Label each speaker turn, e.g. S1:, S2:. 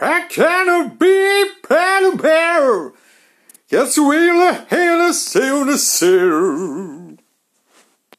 S1: I cannot be paddle bear. Just wheel a hell of soon as